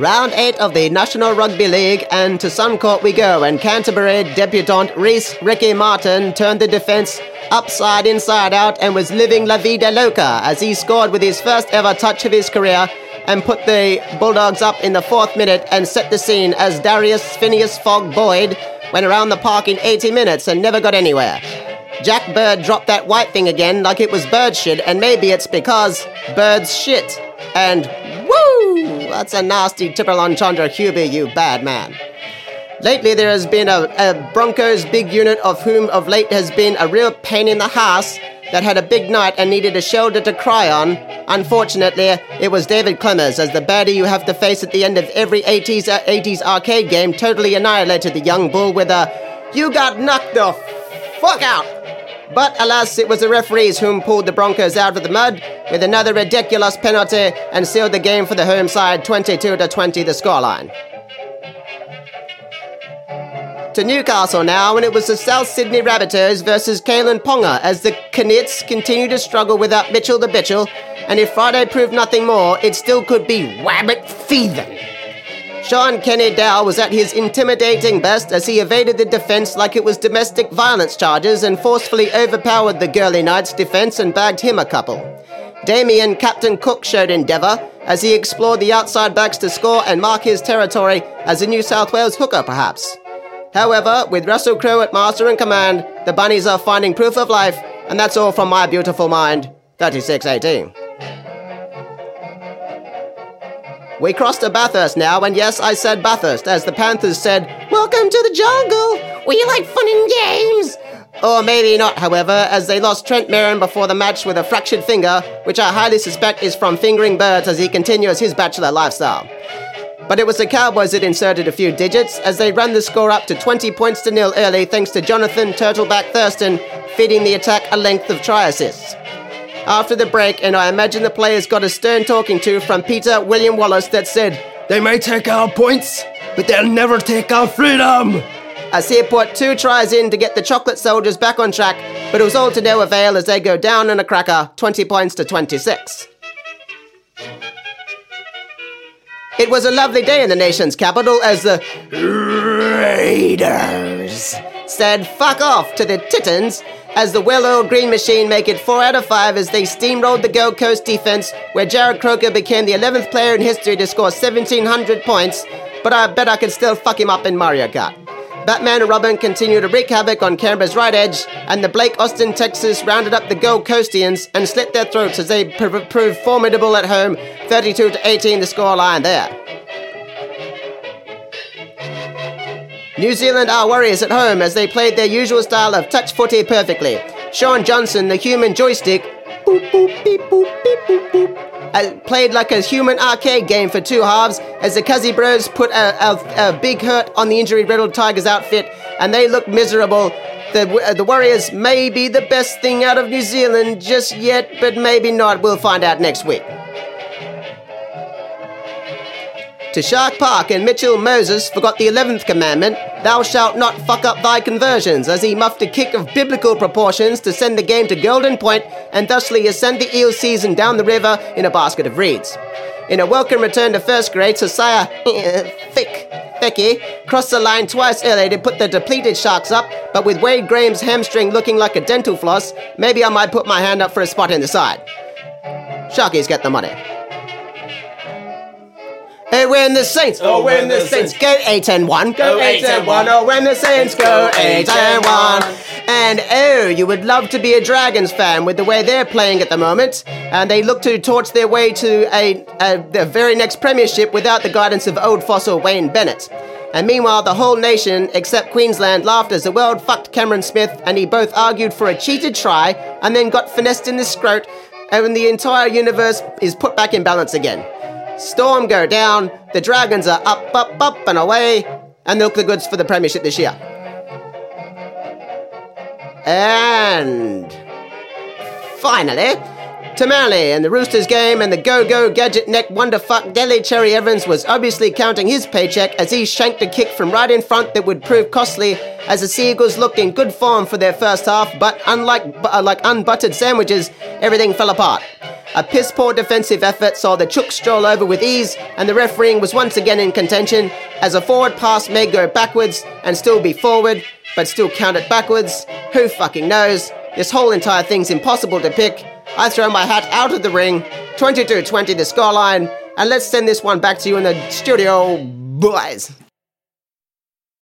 Round 8 of the National Rugby League, and to Suncorp we go, and Canterbury debutant Reese Ricky Martin turned the defence upside inside out and was living La Vida Loca as he scored with his first ever touch of his career and put the Bulldogs up in the fourth minute and set the scene as Darius Phineas Fogg Boyd went around the park in 80 minutes and never got anywhere. Jack Bird dropped that white thing again like it was bird shit, and maybe it's because birds shit. And! That's a nasty triple entendre, Hubie, you bad man. Lately, there has been a, a Broncos big unit of whom of late has been a real pain in the house that had a big night and needed a shoulder to cry on. Unfortunately, it was David Clemens, as the baddie you have to face at the end of every 80s, uh, 80s arcade game totally annihilated the young bull with a, You got knocked the fuck out! But alas, it was the referees whom pulled the Broncos out of the mud with another ridiculous penalty and sealed the game for the home side 22 to 20 the scoreline. To Newcastle now, and it was the South Sydney Rabbitohs versus Kalyn Ponga as the Knights continue to struggle without Mitchell the Bitchel, and if Friday proved nothing more, it still could be rabbit feathen. Shaun Kenny-Dowall was at his intimidating best as he evaded the defense like it was domestic violence charges and forcefully overpowered the Girly Knights defense and bagged him a couple. Damien Captain Cook showed endeavour as he explored the outside backs to score and mark his territory as a New South Wales hooker, perhaps. However, with Russell Crowe at master and command, the bunnies are finding proof of life, and that's all from my beautiful mind. 3618. We crossed to Bathurst now, and yes, I said Bathurst, as the Panthers said, Welcome to the jungle! We like fun and games! Or maybe not, however, as they lost Trent Merrin before the match with a fractured finger, which I highly suspect is from fingering birds as he continues his bachelor lifestyle. But it was the Cowboys that inserted a few digits as they ran the score up to 20 points to nil early thanks to Jonathan Turtleback Thurston feeding the attack a length of try assists. After the break, and I imagine the players got a stern talking to from Peter William Wallace that said, They may take our points, but they'll never take our freedom. As he put two tries in to get the Chocolate Soldiers back on track, but it was all to no avail as they go down in a cracker, 20 points to 26. It was a lovely day in the nation's capital as the Raiders said fuck off to the Titans as the well-oiled green machine make it 4 out of 5 as they steamrolled the Gold Coast defense where Jarrod Croker became the 11th player in history to score 1700 points, but I bet I could still fuck him up in Mario Kart. Batman and Robin continued to wreak havoc on Canberra's right edge, and the Blake Austin Texas rounded up the Gold Coastians and slit their throats as they pr- proved formidable at home, 32 to 18 the scoreline there. New Zealand are warriors at home as they played their usual style of touch footy perfectly. Shaun Johnson, the human joystick, boop, boop, beep, boop, beep, boop, boop, uh, played like a human arcade game for two halves as the Cuzzy Bros put a, a, a big hurt on the injury riddled Tigers outfit and they looked miserable. The, uh, the Warriors may be the best thing out of New Zealand just yet, but maybe not. We'll find out next week. To Shark Park and Mitchell Moses forgot the 11th commandment, thou shalt not fuck up thy conversions, as he muffed a kick of biblical proportions to send the game to Golden Point and thusly ascend the eel season down the river in a basket of reeds. In a welcome return to first grade, Josiah Thick Becky crossed the line twice early to put the depleted Sharks up, but with Wade Graham's hamstring looking like a dental floss, maybe I might put my hand up for a spot in the side. Sharkies get the money. Oh, when the Saints, oh, when the Saints go 8 and 1, go 8 and 1, oh, when the Saints go 8 and 1. And oh, you would love to be a Dragons fan with the way they're playing at the moment. And they look to torch their way to a, a the very next premiership without the guidance of old fossil Wayne Bennett. And meanwhile, the whole nation, except Queensland, laughed as the world fucked Cameron Smith, and he both argued for a cheated try and then got finessed in the scrot, and the entire universe is put back in balance again. Storm go down, the Dragons are up, up, up and away, and they look the goods for the Premiership this year. And finally, To Manly and the Roosters game and the go-go gadget neck wonderfuck Daly Cherry Evans was obviously counting his paycheck as he shanked a kick from right in front that would prove costly as the Seagulls looked in good form for their first half, but unlike uh, like unbuttered sandwiches, everything fell apart. A piss poor defensive effort saw the Chooks stroll over with ease, and the refereeing was once again in contention as a forward pass may go backwards and still be forward, but still count it backwards. Who fucking knows? This whole entire thing's impossible to pick. I throw my hat out of the ring, 22 20 the scoreline, and let's send this one back to you in the studio, boys.